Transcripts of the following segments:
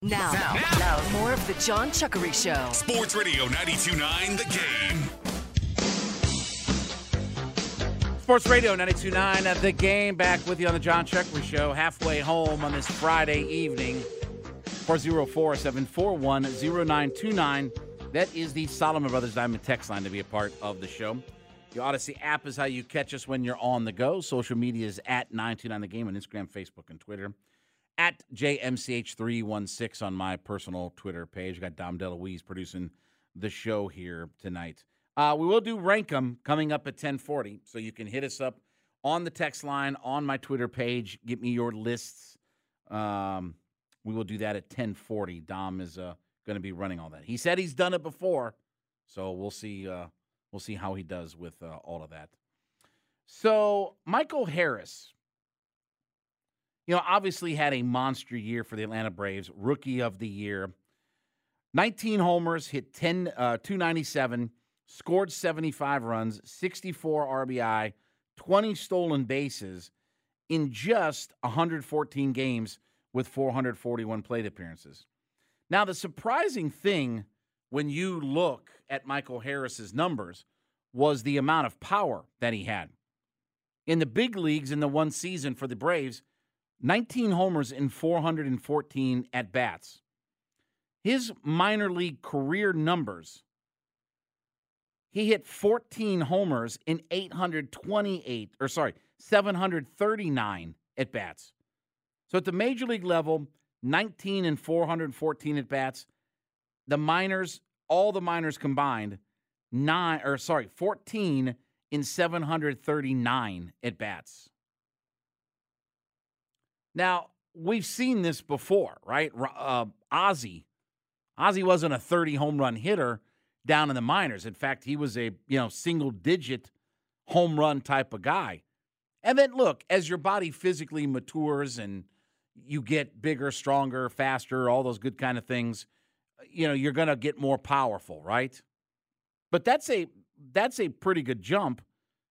Now, now, now, more of the John Chuckery Show. Sports Radio 92.9 The Game. Sports Radio 92.9 at uh, the game. Back with you on the John Chuckery Show. Halfway home on this Friday evening. 404 741 0929. That is the Solomon Brothers Diamond text line to be a part of the show. The Audacy app is how you catch us when you're on the go. Social media is at 929 The Game on Instagram, Facebook, and Twitter. At JMCH316 on my personal Twitter page. I got Dom DeLuise producing the show here tonight. Uh, we will do rank 'em coming up at 1040, so you can hit us up on the text line on my Twitter page. Get me your lists. Um, we will do that at 1040. Dom is uh, going to be running all that. He said he's done it before, so we'll see. Uh, we'll see how he does with uh, all of that. So Michael Harris, you know, obviously had a monster year for the Atlanta Braves, rookie of the year. 19 homers, hit 10, uh, 297, scored 75 runs, 64 RBI, 20 stolen bases in just 114 games with 441 plate appearances. Now, the surprising thing when you look at Michael Harris's numbers was the amount of power that he had. In the big leagues in the one season for the Braves, 19 homers in 414 at bats. His minor league career numbers he hit 14 homers in 828, or sorry, 739 at bats. So at the major league level, 19 and 414 at bats. The minors, all the minors combined, nine or sorry, 14 in 739 at bats. Now, we've seen this before, right? Uh, Ozzy, Ozzie wasn't a 30 home run hitter down in the minors. In fact, he was a, you know, single digit home run type of guy. And then look, as your body physically matures and you get bigger, stronger, faster, all those good kind of things, you know, you're going to get more powerful, right? But that's a that's a pretty good jump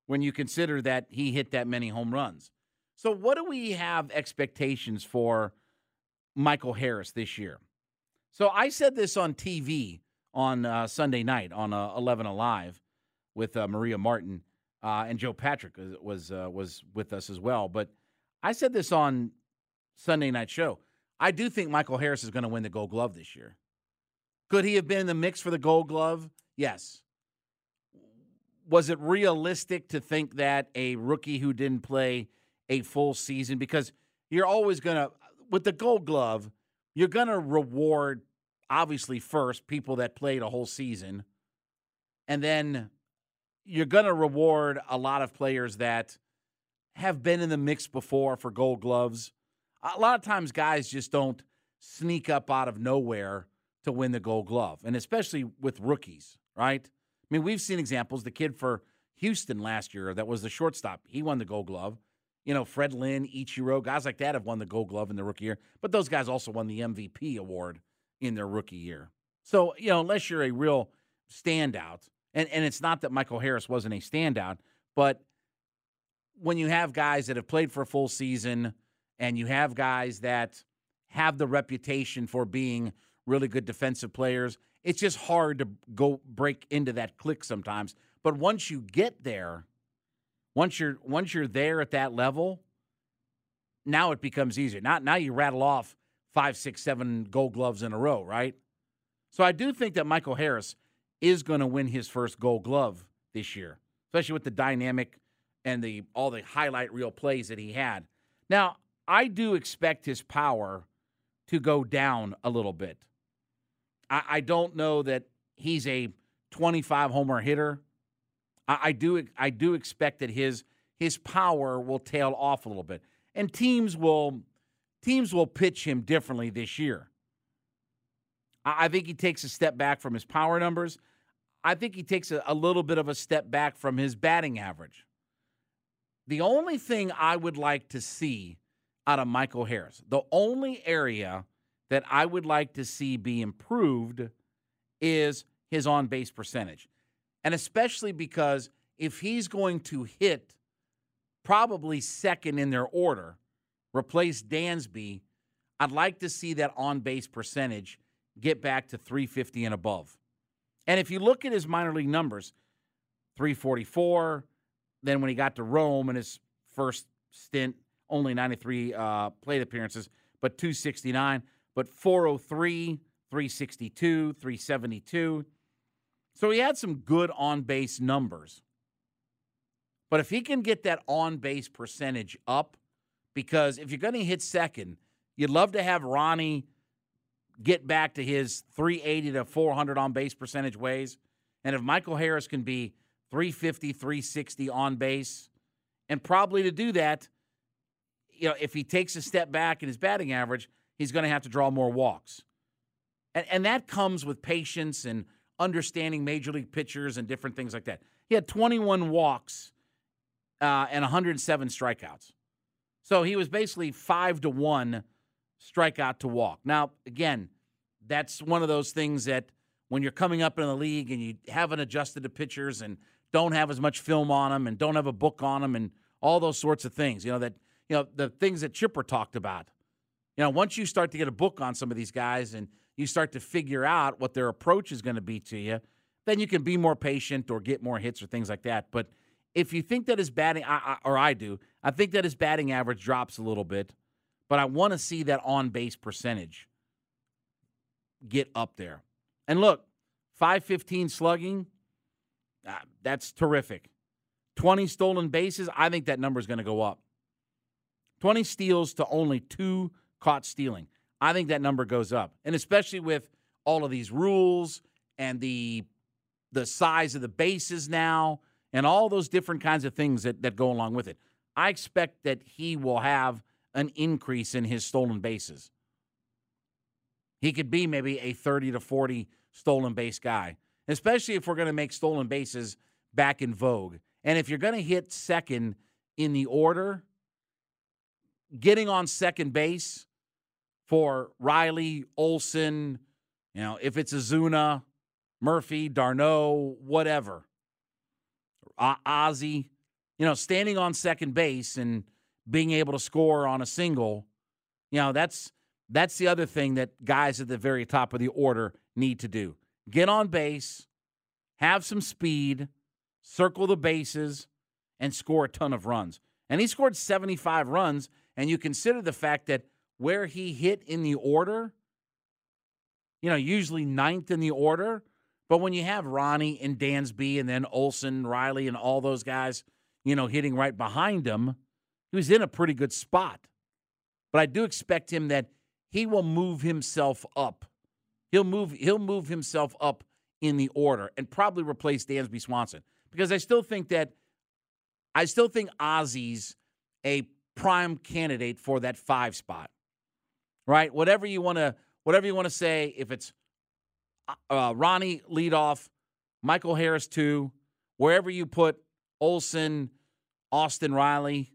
when you consider that he hit that many home runs. So what do we have expectations for Michael Harris this year? So I said this on TV on uh, Sunday night on uh, 11 Alive with uh, Maria Martin uh, and Joe Patrick was uh, was with us as well. But I said this on Sunday night show. I do think Michael Harris is going to win the Gold Glove this year. Could he have been in the mix for the Gold Glove? Yes. Was it realistic to think that a rookie who didn't play a full season because you're always going to with the Gold Glove, you're going to reward obviously first people that played a whole season. And then you're going to reward a lot of players that have been in the mix before for gold gloves. A lot of times guys just don't sneak up out of nowhere to win the gold glove and especially with rookies right? I mean we've seen examples. The kid for houston last year that was the shortstop he won the gold glove you know fred lynn ichiro guys like that have won the gold glove in the rookie year but those guys also won the mvp award in their rookie year. So, you know, unless you're a real standout, and, and it's not that Michael Harris wasn't a standout, but when you have guys that have played for a full season and you have guys that have the reputation for being really good defensive players, it's just hard to go break into that click sometimes. But once you get there, once you're once you're there at that level, now it becomes easier. Not now you rattle off five, six, seven gold gloves in a row, right? So I do think that Michael Harris is going to win his first gold glove this year, especially with the dynamic and the all the highlight reel plays that he had. Now, I do expect his power to go down a little bit. I, I don't know that he's a 25 homer hitter. I, I do I do expect that his his power will tail off a little bit, and teams will teams will pitch him differently this year. I, I think he takes a step back from his power numbers. I think he takes a, a little bit of a step back from his batting average. The only thing I would like to see out of Michael Harris, the only area that I would like to see be improved is his on base percentage. And especially because if he's going to hit probably second in their order, replace Dansby, I'd like to see that on base percentage get back to 350 and above. And if you look at his minor league numbers, 344, then when he got to Rome in his first stint, only 93 uh, plate appearances, but 269, but 403, 362, 372. So he had some good on base numbers. But if he can get that on base percentage up, because if you're going to hit second, you'd love to have Ronnie get back to his 380 to 400 on base percentage ways. And if Michael Harris can be 350, 360 on base, and probably to do that, you know, if he takes a step back in his batting average, he's going to have to draw more walks. And, and that comes with patience and understanding major league pitchers and different things like that. He had 21 walks uh, and 107 strikeouts. So he was basically five to one strikeout to walk. Now, again, that's one of those things that when you're coming up in the league and you haven't adjusted to pitchers and don't have as much film on them and don't have a book on them and all those sorts of things, you know, that, you know, the things that Chipper talked about. You know, once you start to get a book on some of these guys and you start to figure out what their approach is going to be to you, then you can be more patient or get more hits or things like that. But if you think that his batting, I, I, or I do, I think that his batting average drops a little bit, but I want to see that on base percentage get up there. And look, 515 slugging, uh, that's terrific. 20 stolen bases, I think that number is going to go up. 20 steals to only two caught stealing. I think that number goes up. And especially with all of these rules and the the size of the bases now and all those different kinds of things that, that go along with it. I expect that he will have an increase in his stolen bases. He could be maybe a 30 to 40 stolen base guy, especially if we're going to make stolen bases back in vogue. And if you're going to hit second in the order, getting on second base for Riley, Olson, you know, if it's Ozuna, Murphy, d'Arnaud, whatever, Ozzie, you know, standing on second base and being able to score on a single, you know, that's that's the other thing that guys at the very top of the order need to do. Get on base, have some speed, circle the bases, and score a ton of runs. And he scored 75 runs, and you consider the fact that where he hit in the order, you know, usually ninth in the order. But when you have Ronnie and Dansby and then Olson, Riley, and all those guys, you know, hitting right behind him, he was in a pretty good spot. But I do expect him that he will move himself up. He'll move he'll move himself up in the order and probably replace Dansby Swanson. Because I still think that I still think Ozzie's a prime candidate for that five spot right? Whatever you want to, whatever you want to say. If it's uh, uh Ronnie leadoff, Michael Harris two, wherever you put Olson, Austin Riley,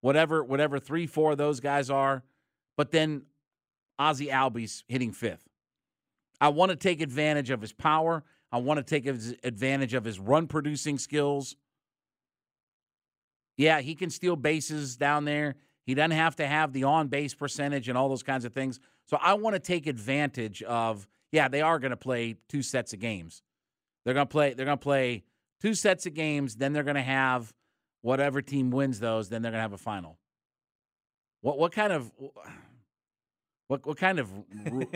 whatever, whatever three, four of those guys are, but then Ozzie Albies hitting fifth. I want to take advantage of his power. I want to take advantage of his run producing skills. Yeah, he can steal bases down there. He doesn't have to have the on base percentage and all those kinds of things. So I want to take advantage of, yeah, they are going to play two sets of games. They're going to play, they're going to play two sets of games, then they're going to have whatever team wins those, then they're going to have a final. What what kind of What what kind of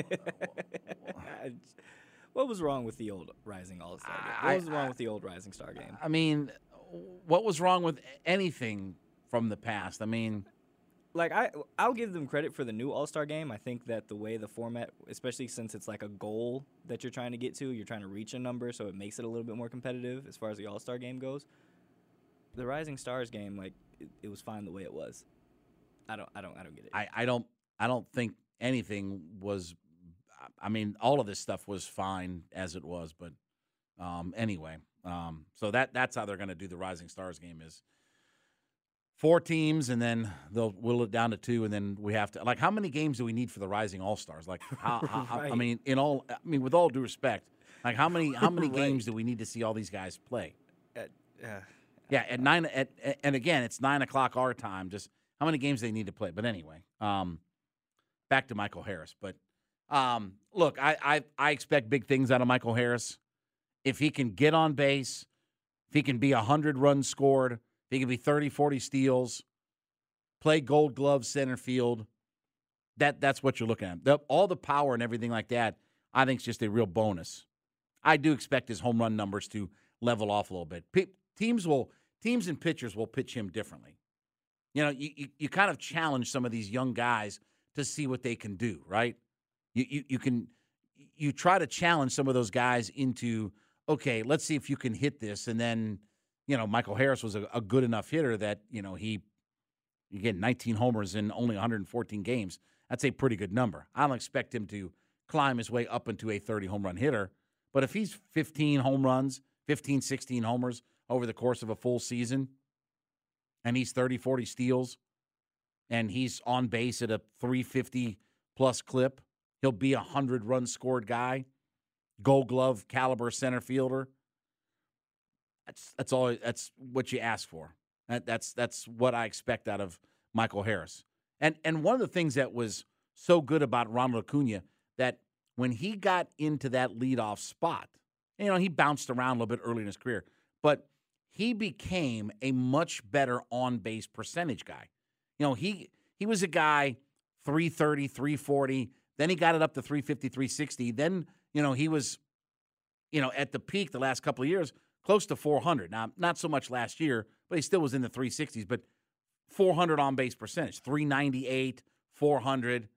what was wrong with the old Rising All Star game? What was wrong with the old Rising Star game? I mean, what was wrong with anything from the past? I mean, like I I'll give them credit for the new All Star game. I think that the way the format, especially since it's like a goal that you're trying to get to, you're trying to reach a number, so it makes it a little bit more competitive as far as the All Star game goes. The Rising Stars game, like it, it was fine the way it was. I don't I don't I don't get it. I, I don't I don't think anything was. I mean, all of this stuff was fine as it was, but um, anyway, um, so that that's how they're going to do the Rising Stars game is four teams, and then they'll whittle it down to two, and then we have to like how many games do we need for the Rising All Stars? Like, how, how- I mean, in all, I mean, with all due respect, like how many how many Right. games do we need to see all these guys play? Uh, uh, Yeah, at nine. At, at- and again, it's nine o'clock our time. Just how many games they need to play. But anyway, um, back to Michael Harris. But um, look, I, I I expect big things out of Michael Harris. If he can get on base, if he can be a hundred runs scored, if he can be 30, 40 steals, play Gold Glove center field. That that's what you're looking at. The, all the power and everything like that. I think is just a real bonus. I do expect his home run numbers to level off a little bit. Teams will teams and pitchers will pitch him differently. You know, you, you, you kind of challenge some of these young guys to see what they can do, right? You, you you can you try to challenge some of those guys into okay, let's see if you can hit this, and then you know Michael Harris was a, a good enough hitter that you know he get 19 homers in only 114 games. That's a pretty good number. I don't expect him to climb his way up into a 30 home run hitter, but if he's 15 home runs, 15, 16 homers over the course of a full season, and he's 30, 40 steals, and he's on base at a 350 plus clip, he'll be a 100 run scored guy, gold glove caliber center fielder. That's that's all that's what you ask for. That, that's that's what I expect out of Michael Harris. And and one of the things that was so good about Ronald Acuna that when he got into that leadoff spot, you know, he bounced around a little bit early in his career, but he became a much better on base percentage guy. You know, he he was a guy 330, 340, then he got it up to 350, 360. Then, you know, he was you know, at the peak the last couple of years, close to 400. Now, not so much last year, but he still was in the 360s, but 400 on base percentage, 398, 400.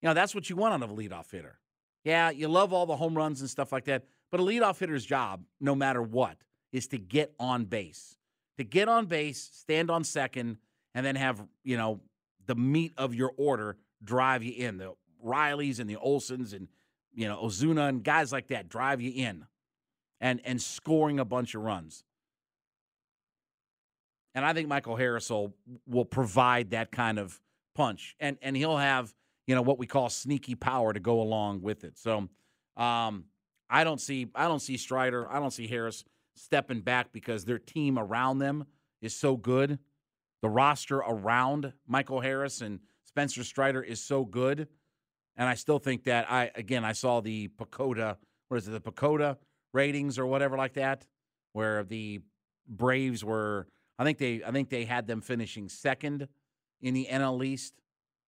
You know, that's what you want out of a leadoff hitter. Yeah, you love all the home runs and stuff like that, but a leadoff hitter's job, no matter what, is to get on base. To get on base, stand on second, and then have, you know, the meat of your order drive you in. The Rileys and the Olsons and, you know, Ozuna and guys like that drive you in and and scoring a bunch of runs. And I think Michael Harris will will provide that kind of punch, and and he'll have you know what we call sneaky power to go along with it. So, um, I don't see I don't see Strider, I don't see Harris stepping back because their team around them is so good. The roster around Michael Harris and Spencer Strider is so good, and I still think that I again I saw the PECOTA what is it the PECOTA ratings or whatever like that, where the Braves were. I think they I think they had them finishing second in the NL East.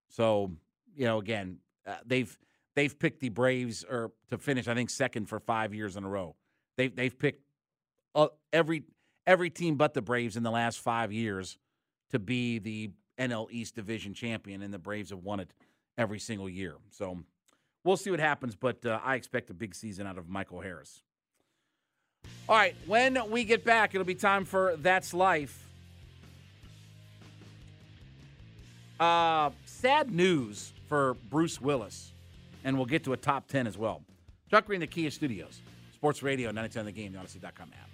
So you know, again, uh, they've they've picked the Braves or to finish. I think second for five years in a row. They've they've picked uh, every every team but the Braves in the last five years to be the NL East division champion, and the Braves have won it every single year. So we'll see what happens, but uh, I expect a big season out of Michael Harris. All right, when we get back, it'll be time for That's Life. Uh, sad news for Bruce Willis, and we'll get to a top 10 as well. Chuck Green, the Kia Studios, Sports Radio, 92 The Game, the Audacy.com app.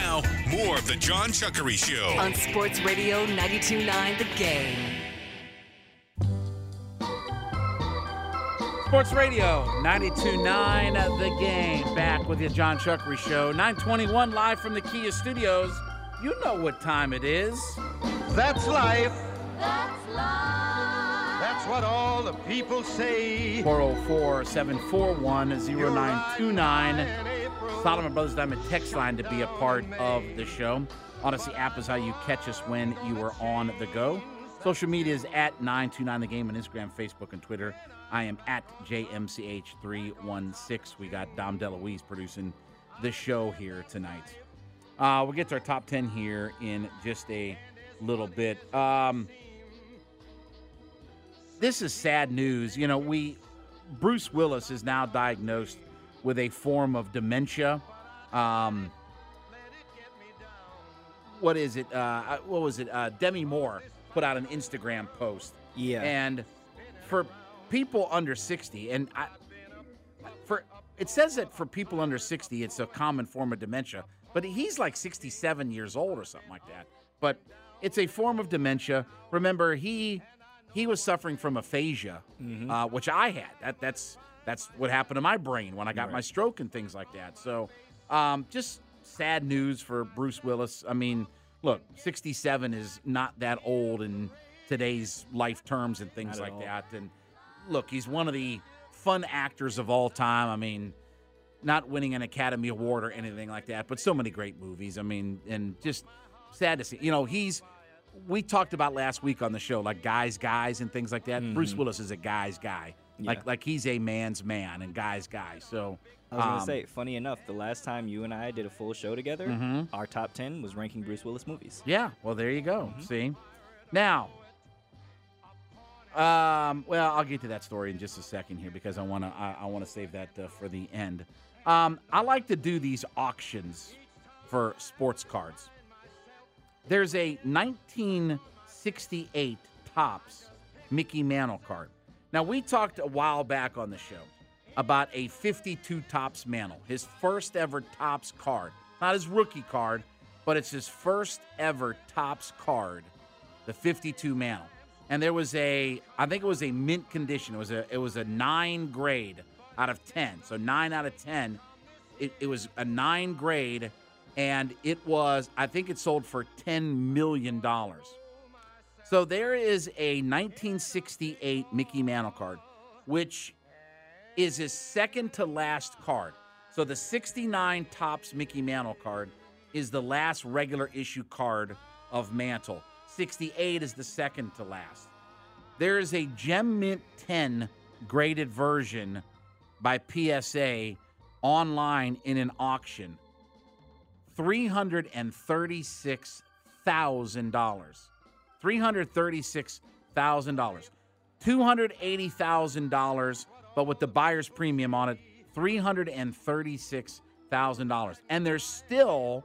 Now, more of the John Chuckery Show. On Sports Radio 92.9 The Game. Sports Radio 92.9 The Game. Back with you, John Chuckery Show. 921 live from the Kia Studios. You know what time it is. That's life. That's life. That's what all the people say. 404 741 0929. Solomon Brothers Diamond text line to be a part of the show. Audacy app is how you catch us when you are on the go. Social media is at 929 The Game on Instagram, Facebook, and Twitter. I am at JMCH316. We got Dom DeLuise producing the show here tonight. Uh, we'll get to our top 10 here in just a little bit. Um, this is sad news. You know, we Bruce Willis is now diagnosed with a form of dementia. Um, what is it? Uh, what was it? Uh, Demi Moore put out an Instagram post. Yeah. And for people under 60, and I, for it says that for people under 60, it's a common form of dementia, but he's like 67 years old or something like that. But it's a form of dementia. Remember, he he was suffering from aphasia, Mhm. uh, which I had. That that's that's what happened to my brain when I got Right. my stroke and things like that. So, um, just sad news for Bruce Willis. I mean, look, 67 is not that old in today's life terms and things like all. that. And look, he's one of the fun actors of all time. I mean, not winning an Academy Award or anything like that, but so many great movies. I mean, and just sad to see. You know, he's we talked about last week on the show, like guys, guys, and things like that. Bruce Mhm. Willis is a guy's guy. Yeah. Like like he's a man's man and guy's guy. So I was gonna um, say, funny enough, the last time you and I did a full show together, Mhm. our top ten was ranking Bruce Willis movies. Yeah, well, there you go. Mm-hmm. See, now, um, well, I'll get to that story in just a second here because I want to. I, I want to save that uh, for the end. Um, I like to do these auctions for sports cards. There's a 1968 Topps Mickey Mantle card. Now we talked a while back on the show about a 52 Topps Mantle, his first ever Topps card, not his rookie card, but it's his first ever Topps card, the 52 Mantle. And there was a, I think it was a mint condition. It was a, it was a nine grade out of 10. So nine out of 10. It, it was a nine grade, and it was, I think it sold for $10 million. So there is a 1968 Mickey Mantle card, which is his second to last card. So the 69 Topps Mickey Mantle card is the last regular issue card of Mantle. 68 is the second to last. There is a Gem Mint 10 graded version by PSA online in an auction. $336,000. $336,000. $280,000, but with the buyer's premium on it, $336,000. And there's still,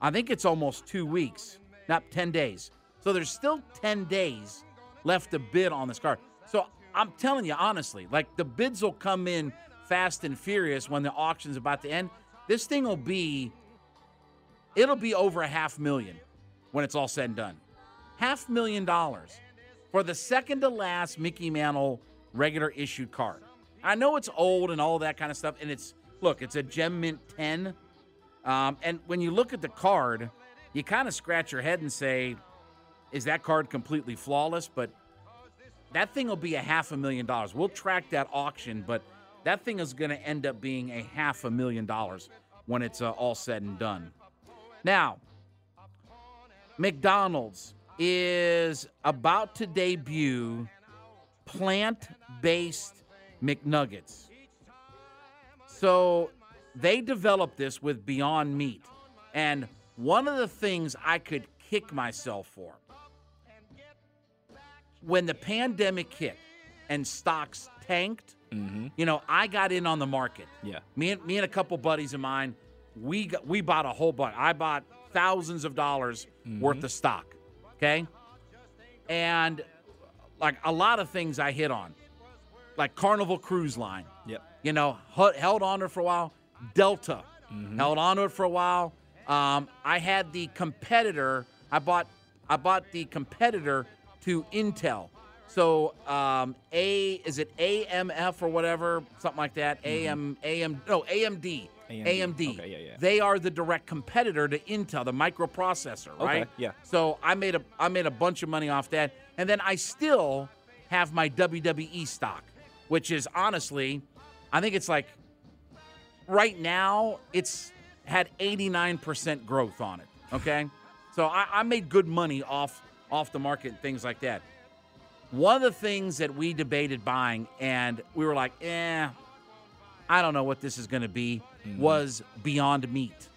I think it's almost two weeks, not 10 days. So there's still 10 days left to bid on this car. So I'm telling you honestly, like the bids will come in fast and furious when the auction's about to end. This thing will be, it'll be over a half million when it's all said and done. Half million dollars for the second to last Mickey Mantle regular issued card. I know it's old and all that kind of stuff, and it's look, it's a Gem Mint 10. Um, and when you look at the card, you kind of scratch your head and say, is that card completely flawless? But that thing will be a half a million dollars. We'll track that auction, but that thing is going to end up being a half a million dollars. when it's uh, all said and done. Now, McDonald's is about to debut plant based McNuggets. So they developed this with Beyond Meat. And one of the things I could kick myself for when the pandemic hit and stocks tanked, mm-hmm. you know, I got in on the market. Yeah. Me and me and a couple buddies of mine, we got, we bought a whole bunch. I bought thousands of dollars mm-hmm. worth of stock. Okay, and like a lot of things I hit on, like Carnival Cruise Line. Yep. You know, held on to it for a while. Delta held on to it for a while. Um, I had the competitor. I bought I bought the competitor to Intel. So um, A is it AMF or whatever, something like that. AM AM no AMD. AMD. AMD. Okay, yeah, yeah. They are the direct competitor to Intel, the microprocessor, Okay, right? yeah. So I made a I made a bunch of money off that, and then I still have my WWE stock, which is honestly, I think it's like right now it's had 89% growth on it. Okay, so I, I made good money off off the market and things like that. One of the things that we debated buying, and we were like, eh, I don't know what this is going to be, Mm-hmm. was Beyond Meat.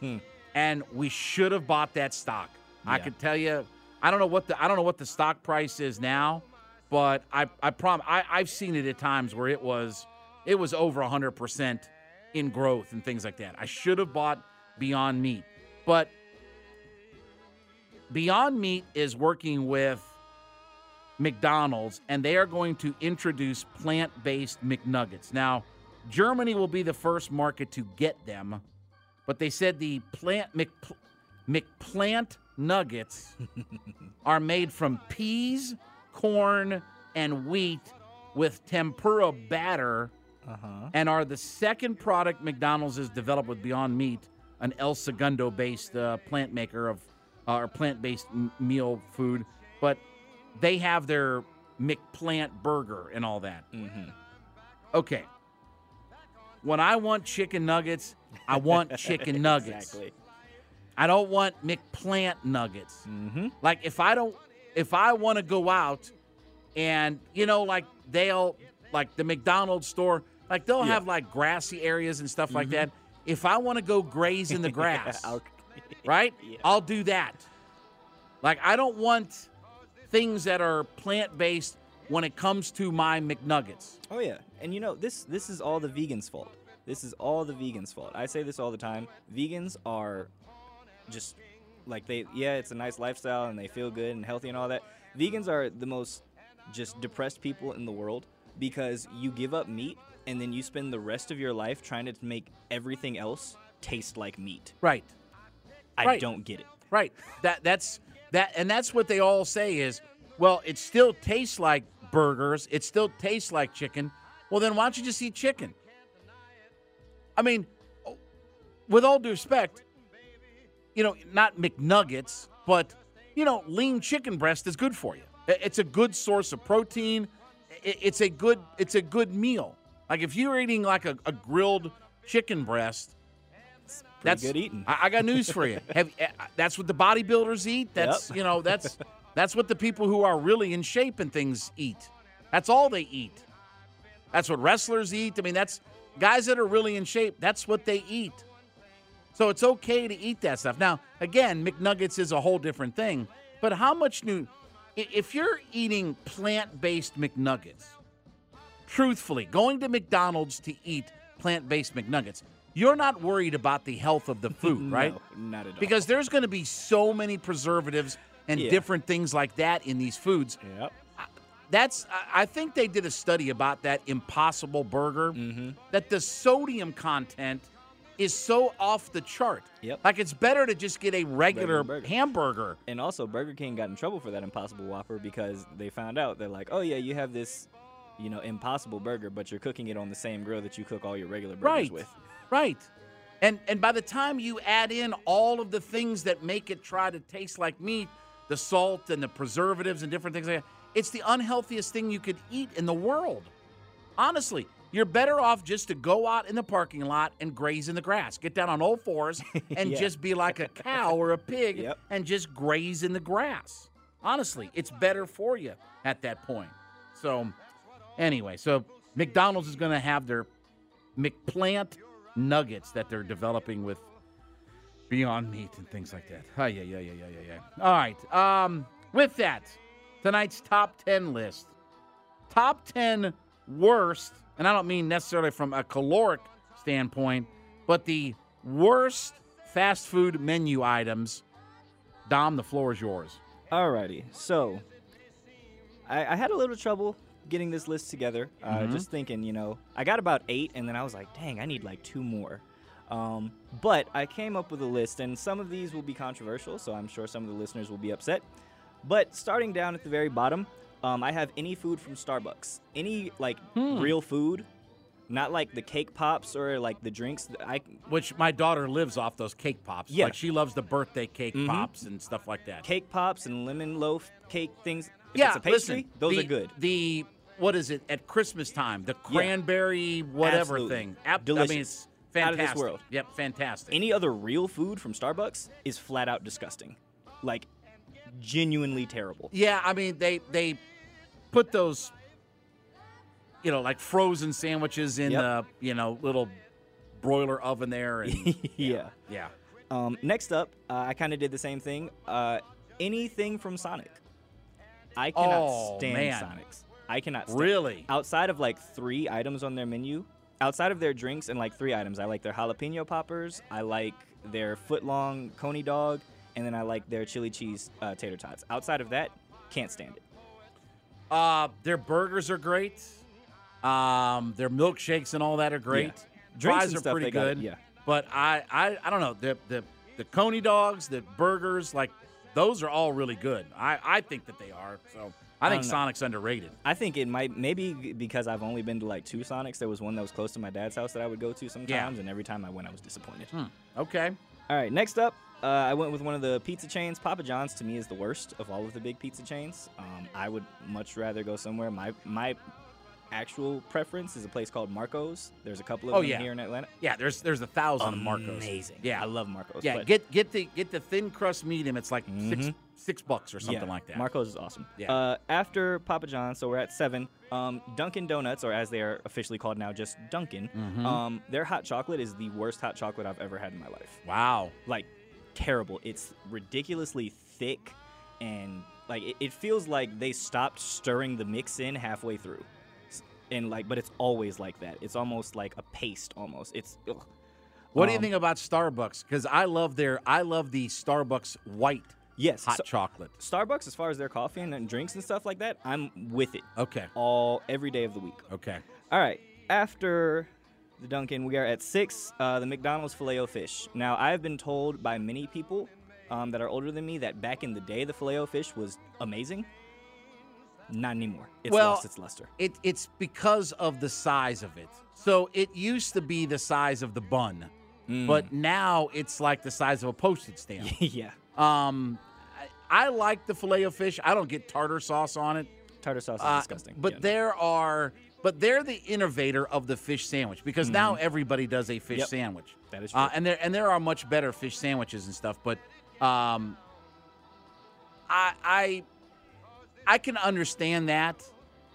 Hmm. And we should have bought that stock. I Yeah. could tell you, I don't know what the I don't know what the stock price is now, but I I prom I, I've seen it at times where it was it was over hundred percent in growth and things like that. I should have bought Beyond Meat, but Beyond Meat is working with McDonald's, and they are going to introduce plant based McNuggets. Now, Germany will be the first market to get them, but they said the plant Mc, McPlant nuggets are made from peas, corn, and wheat with tempura batter Uh-huh. and are the second product McDonald's has developed with Beyond Meat, an El Segundo based uh, plant maker of uh, or plant based m- meal food. But they have their McPlant burger and all that. Mm-hmm. Okay. When I want chicken nuggets, I want chicken nuggets. Exactly. I don't want McPlant nuggets. Mm-hmm. Like if I don't, if I want to go out, and you know, like they'll, like the McDonald's store, like they'll Yeah. Mm-hmm. have like grassy areas and stuff like that. If I want to go graze in the grass, I'll- right? Yeah. I'll do that. Like I don't want things that are plant based when it comes to my McNuggets. Oh yeah, and you know this this is all the vegans' fault. This is all the vegans' fault. I say this all the time. Vegans are just like they yeah, it's a nice lifestyle and they feel good and healthy and all that. Vegans are the most just depressed people in the world because you give up meat and then you spend the rest of your life trying to make everything else taste like meat. Right. I Right. don't get it. Right. That that's that and that's what they all say is, well, it still tastes like burgers, it still tastes like chicken. Well, then why don't you just eat chicken? I mean, with all due respect, you know, not McNuggets, but you know, lean chicken breast is good for you. It's a good source of protein. It's a good it's a good meal. Like if you're eating like a, a grilled chicken breast, that's good eating. I, I got news for you. Have, uh, that's what the bodybuilders eat. That's Yep. you know that's that's what the people who are really in shape and things eat. That's all they eat. That's what wrestlers eat. I mean, that's guys that are really in shape. That's what they eat. So it's okay to eat that stuff. Now, again, McNuggets is a whole different thing. But how much new? If you're eating plant-based McNuggets, truthfully, going to McDonald's to eat plant-based McNuggets, you're not worried about the health of the food, right? No, not at all. Because there's going to be so many preservatives and Yeah. different things like that in these foods. Yep. That's I- think they did a study about that Impossible Burger Mm-hmm. that the sodium content is so off the chart. Yep. Like it's better to just get a regular, Regular hamburger. And also, Burger King got in trouble for that Impossible Whopper because they found out they're like, oh yeah, you have this, you know, Impossible Burger, but you're cooking it on the same grill that you cook all your regular burgers Right. with. Right. And and by the time you add in all of the things that make it try to taste like meat, the salt and the preservatives and different things like that, it's the unhealthiest thing you could eat in the world. Honestly, you're better off just to go out in the parking lot and graze in the grass. Get down on all fours and Yeah. just be like a cow or a pig Yep. and just graze in the grass. Honestly, it's better for you at that point. So, anyway, so McDonald's is going to have their McPlant nuggets that they're developing with Beyond Meat and things like that. Oh, yeah, yeah, yeah, yeah, yeah, yeah. All right. Um, with that, tonight's top 10 list. Top 10 worst, and I don't mean necessarily from a caloric standpoint, but the worst fast food menu items. Dom, the floor is yours. Alrighty, so I, I had a little trouble getting this list together. Uh, Mhm. Just thinking, you know, I got about eight, and then I was like, dang, I need like two more. Um, but I came up with a list, and some of these will be controversial, so I'm sure some of the listeners will be upset. But starting down at the very bottom, um, I have any food from Starbucks, any like Hmm. real food, not like the cake pops or like the drinks. I Which my daughter lives off those cake pops. Yeah. Like she loves the birthday cake Mhm. pops and stuff like that. cake pops and lemon loaf cake things. If yeah, it's a pastry, listen, those the- are good. The what is it at Christmas time? The cranberry whatever Absolutely. thing. Ab- I Delicious. mean, it's Out of fantastic. this world. Yep, fantastic. Any other real food from Starbucks is flat out disgusting. Like genuinely terrible. Yeah, I mean they they put those you know like frozen sandwiches in Yep. the you know little broiler oven there and yeah. yeah. Um, next up, uh, I kind of did the same thing. Uh, anything from Sonic. I cannot Oh, stand man. Sonics. I cannot stand Really? Outside of like three items on their menu, outside of their drinks and like three items, I like their jalapeno poppers, I like their foot long coney dog, and then I like their chili cheese uh, tater tots. Outside of that, can't stand it. Uh their burgers are great. Um their milkshakes and all that are great. Drinks Fries and are pretty they got it, good. yeah. But I, I I don't know. The the the coney dogs, the burgers, like those are all really good. I, I think that they are. So I, I think. Sonic's underrated. I think it might maybe because I've only been to like two Sonics. There was one that was close to my dad's house that I would go to sometimes, and every time I went, I was disappointed. Hmm. Okay. All right, next up, uh, I went with one of the pizza chains. Papa John's to me is the worst of all of the big pizza chains. Um, I would much rather go somewhere. My my actual preference is a place called Marco's. There's a couple of Oh them yeah. here in Atlanta. Yeah, there's there's a thousand of Marcos. Amazing. Yeah, I love Marco's. Yeah, get get the get the thin crust medium. It's like six Mhm. six bucks or something yeah, like that. Marco's is awesome. Yeah. Uh, after Papa John's, so we're at seven. Um, Dunkin' Donuts, or as they are officially called now, just Dunkin'. Mhm. Um, their hot chocolate is the worst hot chocolate I've ever had in my life. Wow. Like terrible. It's ridiculously thick, and like it, it feels like they stopped stirring the mix in halfway through. And like, but it's always like that. It's almost like a paste. Almost. It's. Ugh. What do you Um, think about Starbucks? Because I love their I love the Starbucks white Yes, hot so- chocolate. Starbucks, as far as their coffee and, and drinks and stuff like that, I'm with it Okay. all every day of the week. Okay. All right. After the Dunkin', we are at six. Uh, the McDonald's filet o fish. Now, I've been told by many people um, that are older than me that back in the day, the filet o fish was amazing. Not anymore. It's well, lost its luster. It, it's because of the size of it. So it used to be the size of the bun, Mm. but now it's like the size of a postage stamp. yeah. Um, I, I like the filet of fish. I don't get tartar sauce on it. Tartar sauce is Uh, disgusting. But Yeah, no. there are, but they're the innovator of the fish sandwich because now everybody does a fish Mm-hmm. Yep. sandwich. That is Uh, true. and there and there are much better fish sandwiches and stuff. But um, I I I can understand that.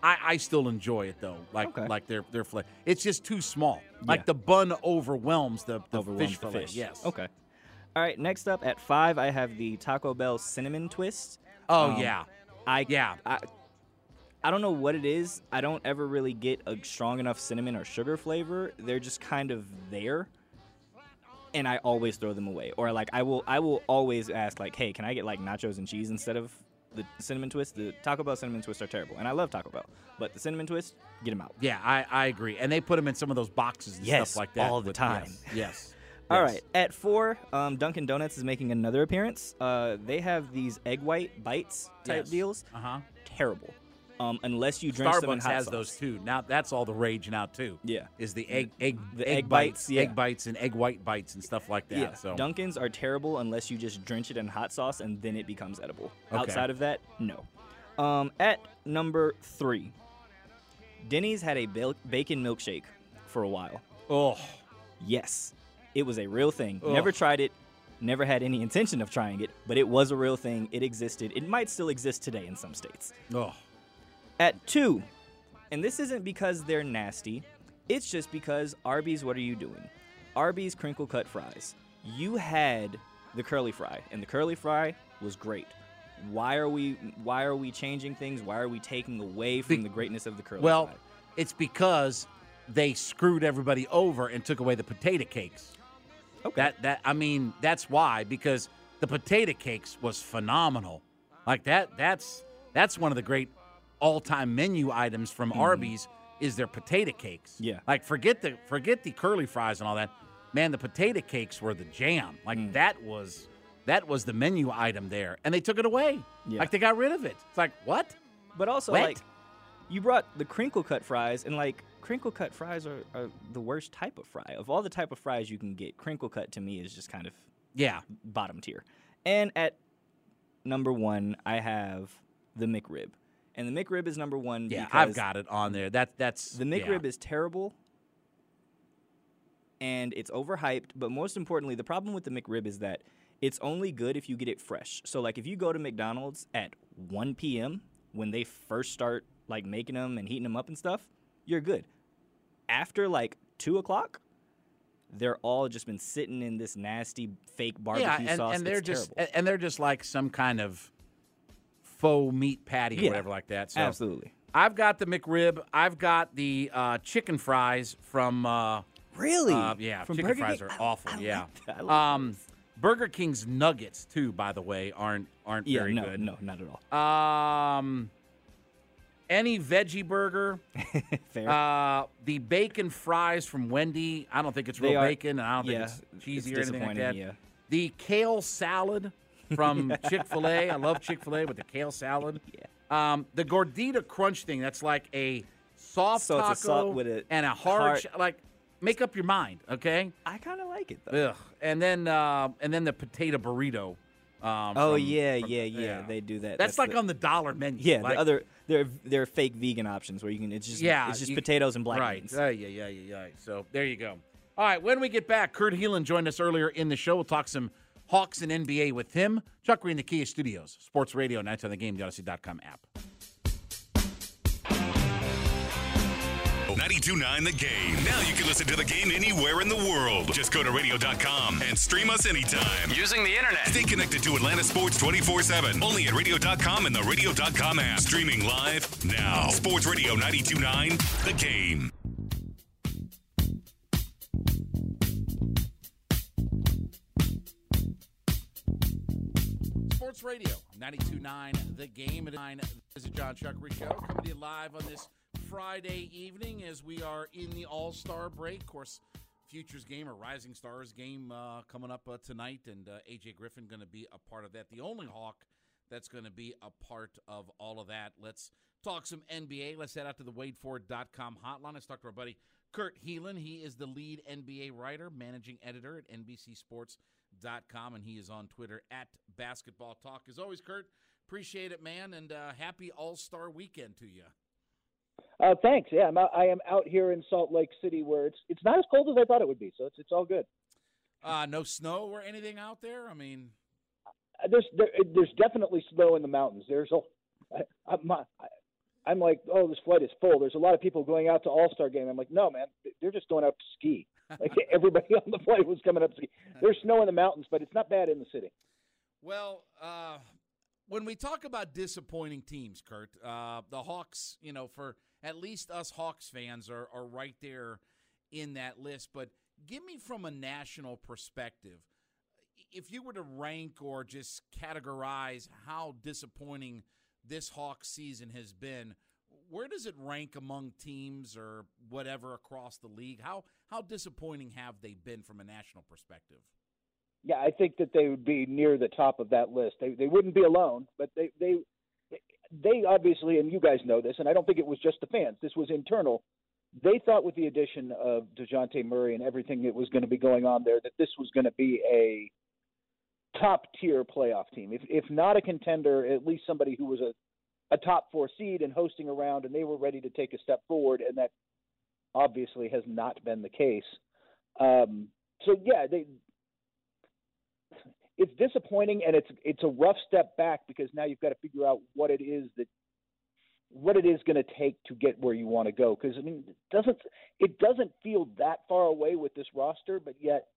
I, I still enjoy it though. Like Okay. like their their fillet. It's just too small. Like Yeah. the bun overwhelms the, the Overwhelms fish the fillet. fish. Yes. Okay. All right. Next up at five, I have the Taco Bell cinnamon twist. Oh Um, yeah. I Yeah. I, I don't know what it is. I don't ever really get a strong enough cinnamon or sugar flavor. They're just kind of there. And I always throw them away. Or like I will I will always ask like, "Hey, can I get like nachos and cheese instead of the cinnamon twist?" The Taco Bell cinnamon twists are terrible. And I love Taco Bell, but the cinnamon twist, get them out. Yeah, I, I agree. And they put them in some of those boxes and Yes, stuff like that. all the time. Yes. yes. All Yes. right, at four, um, Dunkin' Donuts is making another appearance. Uh, they have these egg white bites type Yes. deals. Uh huh. Terrible. Um, unless you them in Starbucks hot has sauce. those too. Now that's all the rage now too. Yeah. Is the egg egg The egg, egg bites, bites, yeah. egg bites and egg white bites and stuff like that. Yeah, So Dunkin's are terrible unless you just drench it in hot sauce and then it becomes edible. Okay. Outside of that, no. Um, at number three, Denny's had a ba- bacon milkshake for a while. Oh, Yes, it was a real thing. Ugh. Never tried it, never had any intention of trying it, but it was a real thing. It existed. It might still exist today in some states. oh. At two, and this isn't because they're nasty, it's just because Arby's, what are you doing? Arby's crinkle cut fries. You had the curly fry, and the curly fry was great. Why are we why are we changing things? Why are we taking away from Be- the greatness of the curly Well, fry? Well, it's because they screwed everybody over and took away the potato cakes. Okay. That that I mean, that's why because the potato cakes was phenomenal. Like that that's that's one of the great all-time menu items from Arby's is their potato cakes. Mm-hmm. Yeah. Like forget the forget the curly fries and all that. Man, the potato cakes were the jam. Like Mm. that was that was the menu item there. And they took it away. Yeah. Like they got rid of it. It's like, what? But also, Wet? like, you brought the crinkle cut fries, and like, crinkle cut fries are, are the worst type of fry. Of all the type of fries you can get, crinkle cut to me is just kind of Yeah. bottom tier. And at number one, I have the McRib. And the McRib is number one Yeah, I've got it on there. That that's the yeah. McRib is terrible and it's overhyped. But most importantly, the problem with the McRib is that it's only good if you get it fresh. So, like, if you go to McDonald's at 1 p.m. when they first start like making them and heating them up and stuff, you're good. After like two o'clock, they're all just been sitting in this nasty fake barbecue yeah, and, sauce. and they're It's just terrible. and they're just like some kind of faux meat patty or whatever like that. So absolutely. I've got the McRib. I've got the uh, chicken fries from. Uh, Really? uh, yeah, From chicken Burger fries King? are I- awful. I yeah. like um, Burger King's nuggets too, by the way, aren't aren't yeah, very no, good. no, not at all. Um, any veggie burger. Fair. Uh, the bacon fries from Wendy. I don't think it's real are- bacon, and I don't think it's cheesy it's or anything like that. disappointing, yeah. The kale salad from Chick Fil A. I love Chick Fil A with the kale salad. Yeah. Um, the gordita crunch thing. That's like a soft So taco soft with a and a hard, hard- sh- like. Make up your mind, okay? I kind of like it though. Ugh. And then, uh, and then the potato burrito. Um, Oh from- yeah, from- yeah, yeah, They do that. That's, like the- on the dollar menu. Yeah, like, the other they're they're fake vegan options where you can it's just Yeah, it's just you- potatoes and black right. beans. Yeah, yeah, yeah, yeah, yeah. So there you go. All right, when we get back, Kurt Helin joined us earlier in the show. We'll talk some Hawks and NBA with him. Chuck Green, the Kia Studios, Sports Radio, Nights on the Game, the Audacy.com app. 92.9 The Game. Now you can listen to the game anywhere in the world. Just go to radio.com and stream us anytime. Using the internet. Stay connected to Atlanta Sports 24 7. Only at radio.com and the radio.com app. Streaming live now. Sports Radio 92.9 The Game. Sports Radio, 92.9 The Game. At 9, this is John Chuckery Show, coming to you live on this Friday evening as we are in the All-Star break. Of course, Futures game or Rising Stars game uh, coming up uh, tonight, and uh, AJ Griffin going to be a part of that. The only Hawk that's going to be a part of all of that. Let's talk some NBA. Let's head out to the WadeFord.com hotline. Let's talk to our buddy Kurt Helin. He is the lead NBA writer, managing editor at NBCSports.com, and he is on Twitter at Basketball Talk. As always, Kurt, appreciate it, man, and uh, happy All Star Weekend to you. Uh, thanks. Yeah, I'm out, I am out here in Salt Lake City, where it's it's not as cold as I thought it would be, so it's it's all good. Uh, no snow or anything out there. I mean, Uh, There's there, there's definitely snow in the mountains. There's a I, I'm I, I'm like, oh, this flight is full. There's a lot of people going out to All Star game. I'm like, no, man, they're just going out to ski. Like everybody on the flight was coming up. There's snow in the mountains, but it's not bad in the city. Well, uh, when we talk about disappointing teams, Kurt, uh, the Hawks, you know, for at least us Hawks fans are, are right there in that list. But give me from a national perspective, if you were to rank or just categorize how disappointing this Hawks season has been, where does it rank among teams or whatever across the league? How how disappointing have they been from a national perspective? Yeah, I think that they would be near the top of that list. They they wouldn't be alone, but they they they obviously, and you guys know this, and I don't think it was just the fans. This was internal. They thought with the addition of Dejounte Murray and everything that was going to be going on there, that this was going to be a top tier playoff team. If if not a contender, at least somebody who was a a top four seed and hosting around, and they were ready to take a step forward, and that obviously has not been the case. Um, so yeah, they. It's disappointing, and it's it's a rough step back because now you've got to figure out what it is that what it is going to take to get where you want to go. Because I mean, it doesn't it doesn't feel that far away with this roster, but yet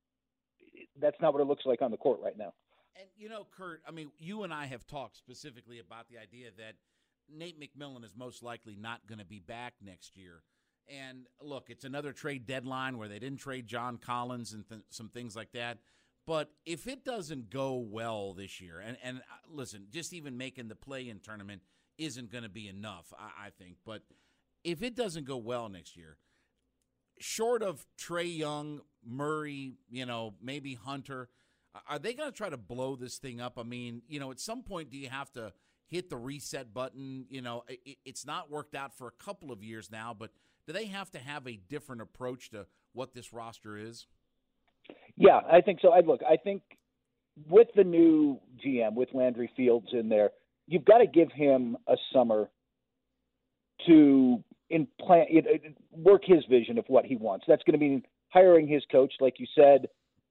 that's not what it looks like on the court right now. And you know, Kurt, I mean, you and I have talked specifically about the idea that Nate McMillan is most likely not going to be back next year. And look, it's another trade deadline where they didn't trade John Collins and th- some things like that. But if it doesn't go well this year, and, and uh, listen, just even making the play in tournament isn't going to be enough, I, I think. But if it doesn't go well next year, short of Trae Young, Murray, you know, maybe Hunter, are they going to try to blow this thing up? I mean, you know, at some point, do you have to hit the reset button? You know, it, it's not worked out for a couple of years now, but do they have to have a different approach to what this roster is? Yeah, I think so. I look, I think with the new GM, with Landry Fields in there, you've got to give him a summer to implant, work his vision of what he wants. That's going to mean hiring his coach, like you said,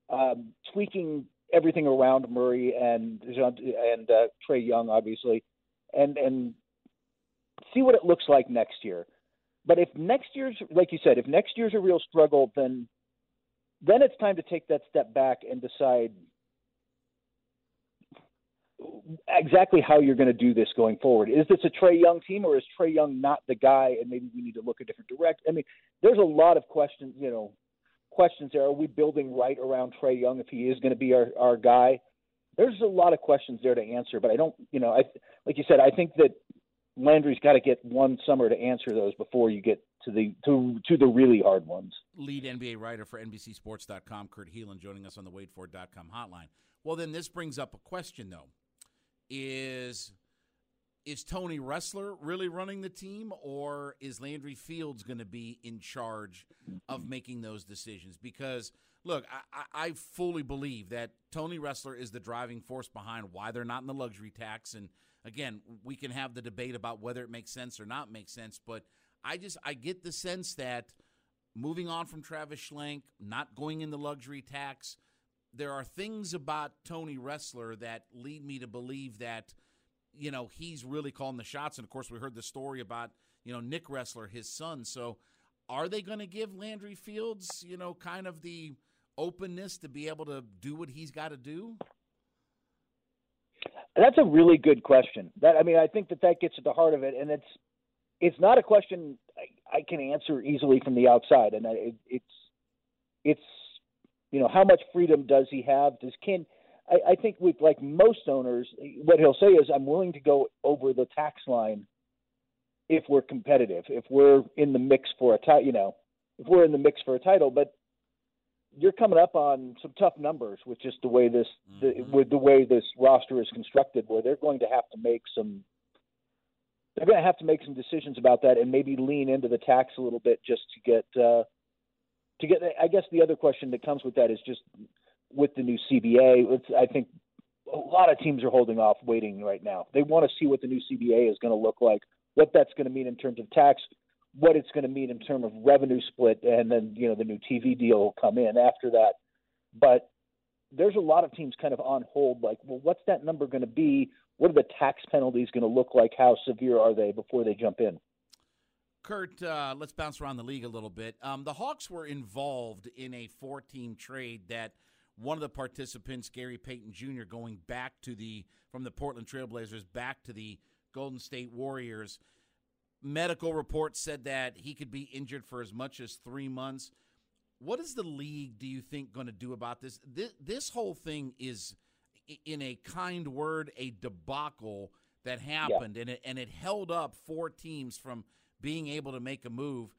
um, tweaking everything around Murray and and uh, Trae Young, obviously, and and see what it looks like next year. But if next year's, like you said, if next year's a real struggle, then then it's time to take that step back and decide exactly how you're going to do this going forward. Is this a Trae Young team, or is Trae Young not the guy, and maybe we need to look a different direct? I mean, there's a lot of questions, you know, questions there. Are we building right around Trae Young if he is going to be our our guy? There's a lot of questions there to answer, but I don't, you know, I like you said, I think that Landry's got to get one summer to answer those before you get to the to to the really hard ones. Lead NBA writer for NBCSports.com, Kurt Helin, joining us on the WadeFord.com hotline. Well, then this brings up a question, though is is Tony Ressler really running the team, or is Landry Fields going to be in charge of mm-hmm. making those decisions? Because look, I, I, fully believe that Tony Ressler is the driving force behind why they're not in the luxury tax. And again, we can have the debate about whether it makes sense or not makes sense, but I just I get the sense that moving on from Travis Schlenk, not going in the luxury tax there are things about Tony Ressler that lead me to believe that, you know, he's really calling the shots. And of course, we heard the story about, you know, Nick Ressler, his son. So are they going to give Landry Fields, you know, kind of the openness to be able to do what he's got to do? That's a really good question. That I mean, I think that that gets at the heart of it, and it's it's not a question I, I can answer easily from the outside, and it, it's it's you know, how much freedom does he have? Does can I, I think with like most owners, what he'll say is, "I'm willing to go over the tax line if we're competitive, if we're in the mix for a title, you know, if we're in the mix for a title." But you're coming up on some tough numbers with just the way this mm-hmm. the, with the way this roster is constructed, where they're going to have to make some they're going to have to make some decisions about that and maybe lean into the tax a little bit just to get uh, to get, I guess the other question that comes with that is just with the new CBA. It's, I think a lot of teams are holding off, waiting right now. They want to see what the new CBA is going to look like, what that's going to mean in terms of tax, what it's going to mean in terms of revenue split, and then you know the new TV deal will come in after that. But there's a lot of teams kind of on hold, like, well, what's that number going to be? What are the tax penalties going to look like? How severe are they before they jump in? Kurt, uh, let's bounce around the league a little bit. Um, the Hawks were involved in a four team trade that one of the participants, Gary Payton Jr., going back to the from the Portland Trailblazers back to the Golden State Warriors. Medical reports said that he could be injured for as much as three months. What is the league, do you think, going to do about this? this? This whole thing is, in a kind word, a debacle that happened, yeah. and it and it held up four teams from being able to make a move.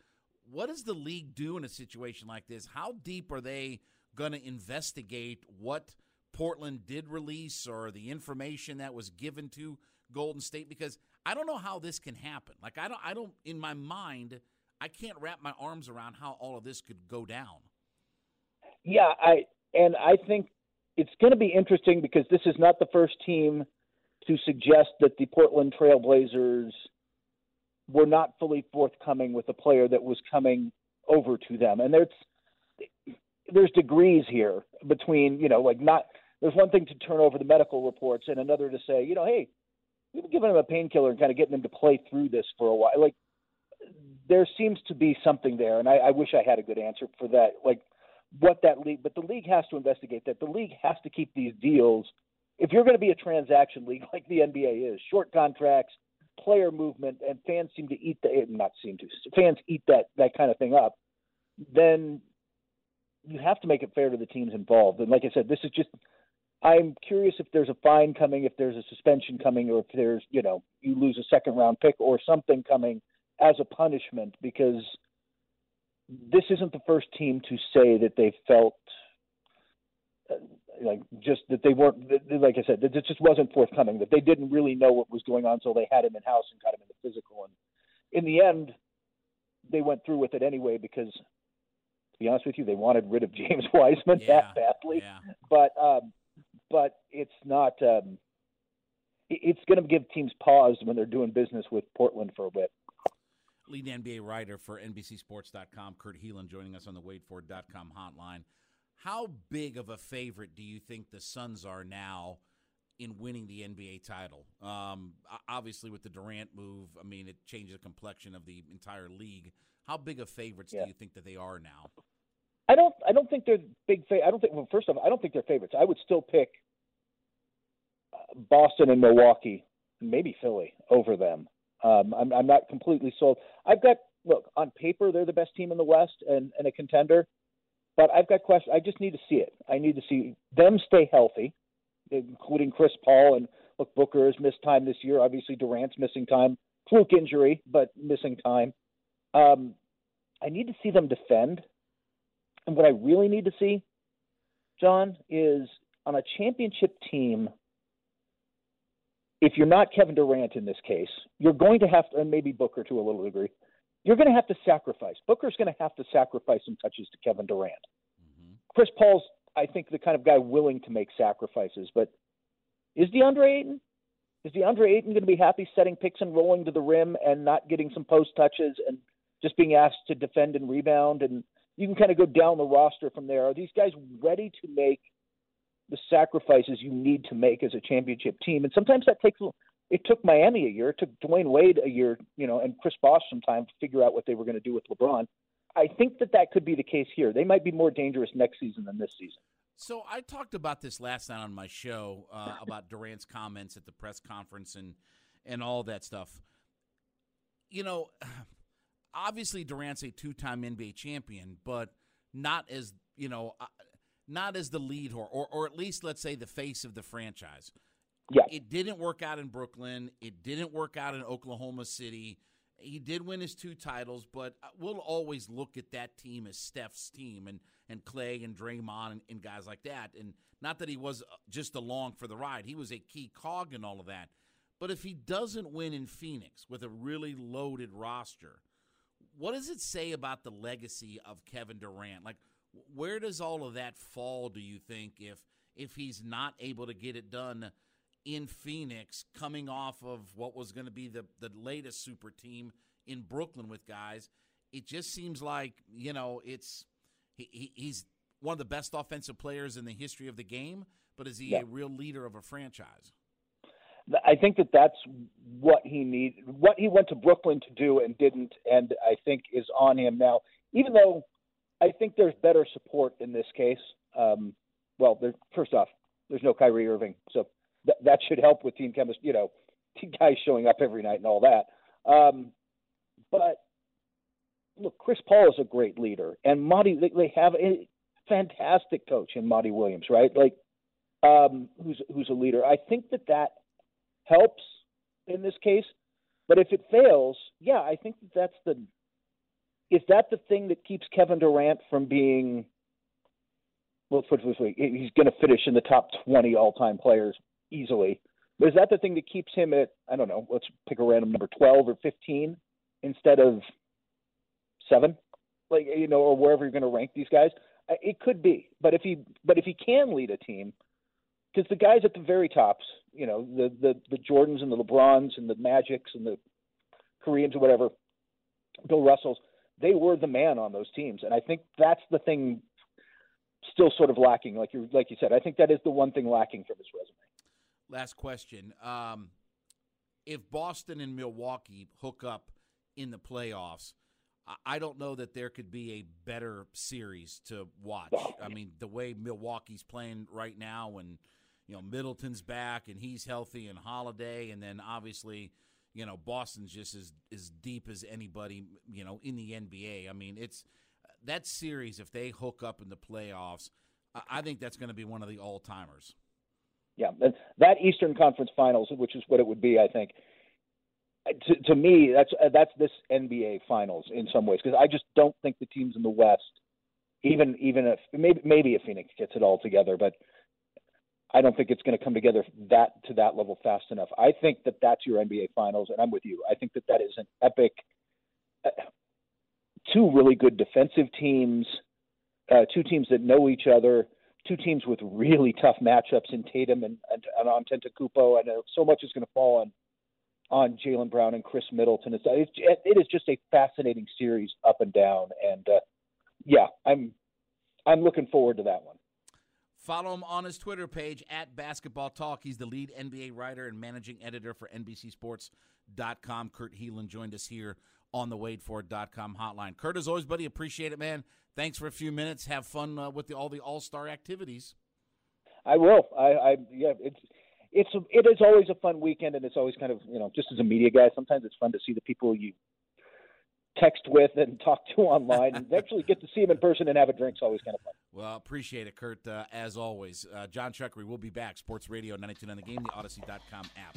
What does the league do in a situation like this? How deep are they going to investigate what Portland did release or the information that was given to Golden State? Because I don't know how this can happen. Like I don't, I don't, in my mind, I can't wrap my arms around how all of this could go down. Yeah, I and I think it's going to be interesting because this is not the first team to suggest that the Portland Trailblazers were not fully forthcoming with a player that was coming over to them. And there's there's degrees here between, you know, like not there's one thing to turn over the medical reports and another to say, you know, hey, we've been giving him a painkiller and kind of getting him to play through this for a while. Like there seems to be something there, and I, I wish I had a good answer for that. Like what that league, but the league has to investigate that. The league has to keep these deals. If you're going to be a transaction league like the NBA is, short contracts, player movement, and fans seem to eat the eh, not seem to fans eat that that kind of thing up, then you have to make it fair to the teams involved. And like I said, this is just I'm curious if there's a fine coming, if there's a suspension coming, or if there's, you know, you lose a second round pick or something coming as a punishment because this isn't the first team to say that they felt uh, like just that they weren't like I said that it just wasn't forthcoming that they didn't really know what was going on so they had him in house and got him in the physical. And in the end they went through with it anyway because to be honest with you they wanted rid of James Wiseman Yeah, that badly. Yeah. but um but it's not um it's going to give teams pause when they're doing business with Portland for a bit lead NBA writer for NBCSports.com, Kurt Helin, joining us on the WadeFord.com hotline. How big of a favorite do you think the Suns are now in winning the NBA title? Um, obviously, with the Durant move, I mean, it changed the complexion of the entire league. How big of favorites Yeah. do you think that they are now? I don't. I don't think they're big. Fa- I don't think. Well, first off, I don't think they're favorites. I would still pick Boston and Milwaukee, maybe Philly, over them. Um, I'm, I'm not completely sold. I've got look on paper they're the best team in the West and, and a contender, but I've got questions. I just need to see it. I need to see them stay healthy, including Chris Paul and look Booker has missed time this year. Obviously Durant's missing time, fluke injury, but missing time. Um, I need to see them defend. And what I really need to see, John, is on a championship team, if you're not Kevin Durant in this case, you're going to have to, and maybe Booker to a little degree, you're going to have to sacrifice. Booker's going to have to sacrifice some touches to Kevin Durant. Mm-hmm. Chris Paul's, I think, the kind of guy willing to make sacrifices. But is DeAndre Ayton? Is DeAndre Ayton going to be happy setting picks and rolling to the rim and not getting some post touches and just being asked to defend and rebound? And you can kind of go down the roster from there. Are these guys ready to make the sacrifices you need to make as a championship team? And sometimes that takes. It took Miami a year. It took Dwayne Wade a year, you know, and Chris Bosh some time to figure out what they were going to do with LeBron. I think that that could be the case here. They might be more dangerous next season than this season. So I talked about this last night on my show uh, about Durant's comments at the press conference and and all that stuff. You know, obviously Durant's a two-time NBA champion, but not as you know, uh, not as the lead or, or or at least let's say the face of the franchise. Yeah. It didn't work out in Brooklyn. It didn't work out in Oklahoma City. He did win his two titles, but uh, we'll always look at that team as Steph's team and and Clay and Draymond and, and guys like that. And not that he was uh, just along for the ride; he was a key cog in all of that. But if he doesn't win in Phoenix with a really loaded roster, what does it say about the legacy of Kevin Durant? Like, where does all of that fall? Do you think if if he's not able to get it done in Phoenix, coming off of what was going to be the the latest super team in Brooklyn with guys, it just seems like you know it's he, he, he's one of the best offensive players in the history of the game, but is he Yeah. a real leader of a franchise? I think that that's what he need, what he went to Brooklyn to do and didn't, and I think is on him now. Even though I think there's better support in this case. Um, well, there, first off, there's no Kyrie Irving, so th- that should help with team chemistry. You know, guys showing up every night and all that. Um, but look, Chris Paul is a great leader, and Monty. They, they have a fantastic coach in Monty Williams, right? Like, um, who's who's a leader. I think that that helps in this case. But if it fails, yeah, I think that that's the is that the thing that keeps Kevin Durant from being well, put this way, he's going to finish in the top 20 all-time players easily. But is that the thing that keeps him at I don't know, let's pick a random number 12 or 15 instead of 7? Like you know, or wherever you're going to rank these guys. It could be. But if he but if he can lead a team, because the guys at the very tops, you know, the the the Jordans and the LeBrons and the Magics and the Kareems or whatever, Bill Russells, they were the man on those teams, and I think that's the thing still sort of lacking. Like you like you said, I think that is the one thing lacking from his resume. Last question: um, If Boston and Milwaukee hook up in the playoffs, I don't know that there could be a better series to watch. I mean, the way Milwaukee's playing right now, and you know Middleton's back and he's healthy, and Holiday, and then obviously, you know Boston's just as as deep as anybody, you know, in the NBA. I mean, it's that series if they hook up in the playoffs. I think that's going to be one of the all timers. Yeah, that Eastern Conference Finals, which is what it would be, I think to, to me, that's that's this NBA Finals in some ways because I just don't think the teams in the West, even even if maybe maybe if Phoenix gets it all together, but I don't think it's going to come together that to that level fast enough. I think that that's your NBA Finals, and I'm with you. I think that that is an epic. Uh, two really good defensive teams, uh, two teams that know each other, two teams with really tough matchups in Tatum and and, and Antetokounmpo. I know so much is going to fall on on Jaylen Brown and Khris Middleton. It's, it's it is just a fascinating series up and down, and uh, yeah, I'm I'm looking forward to that one. Follow him on his Twitter page at Basketball Talk. He's the lead NBA writer and managing editor for NBCSports.com. Kurt Helin joined us here on the WadeFord.com hotline. Kurt, as always, buddy, appreciate it, man. Thanks for a few minutes. Have fun uh, with the, all the All Star activities. I will. I, I yeah, it's it's it is always a fun weekend, and it's always kind of you know just as a media guy, sometimes it's fun to see the people you text with and talk to online, and actually get to see them in person and have a drink. It's always kind of fun. Well, appreciate it, Kurt. Uh, as always, uh, Jon Chuckery will be back. Sports Radio 929 The Game, the Audacy.com app.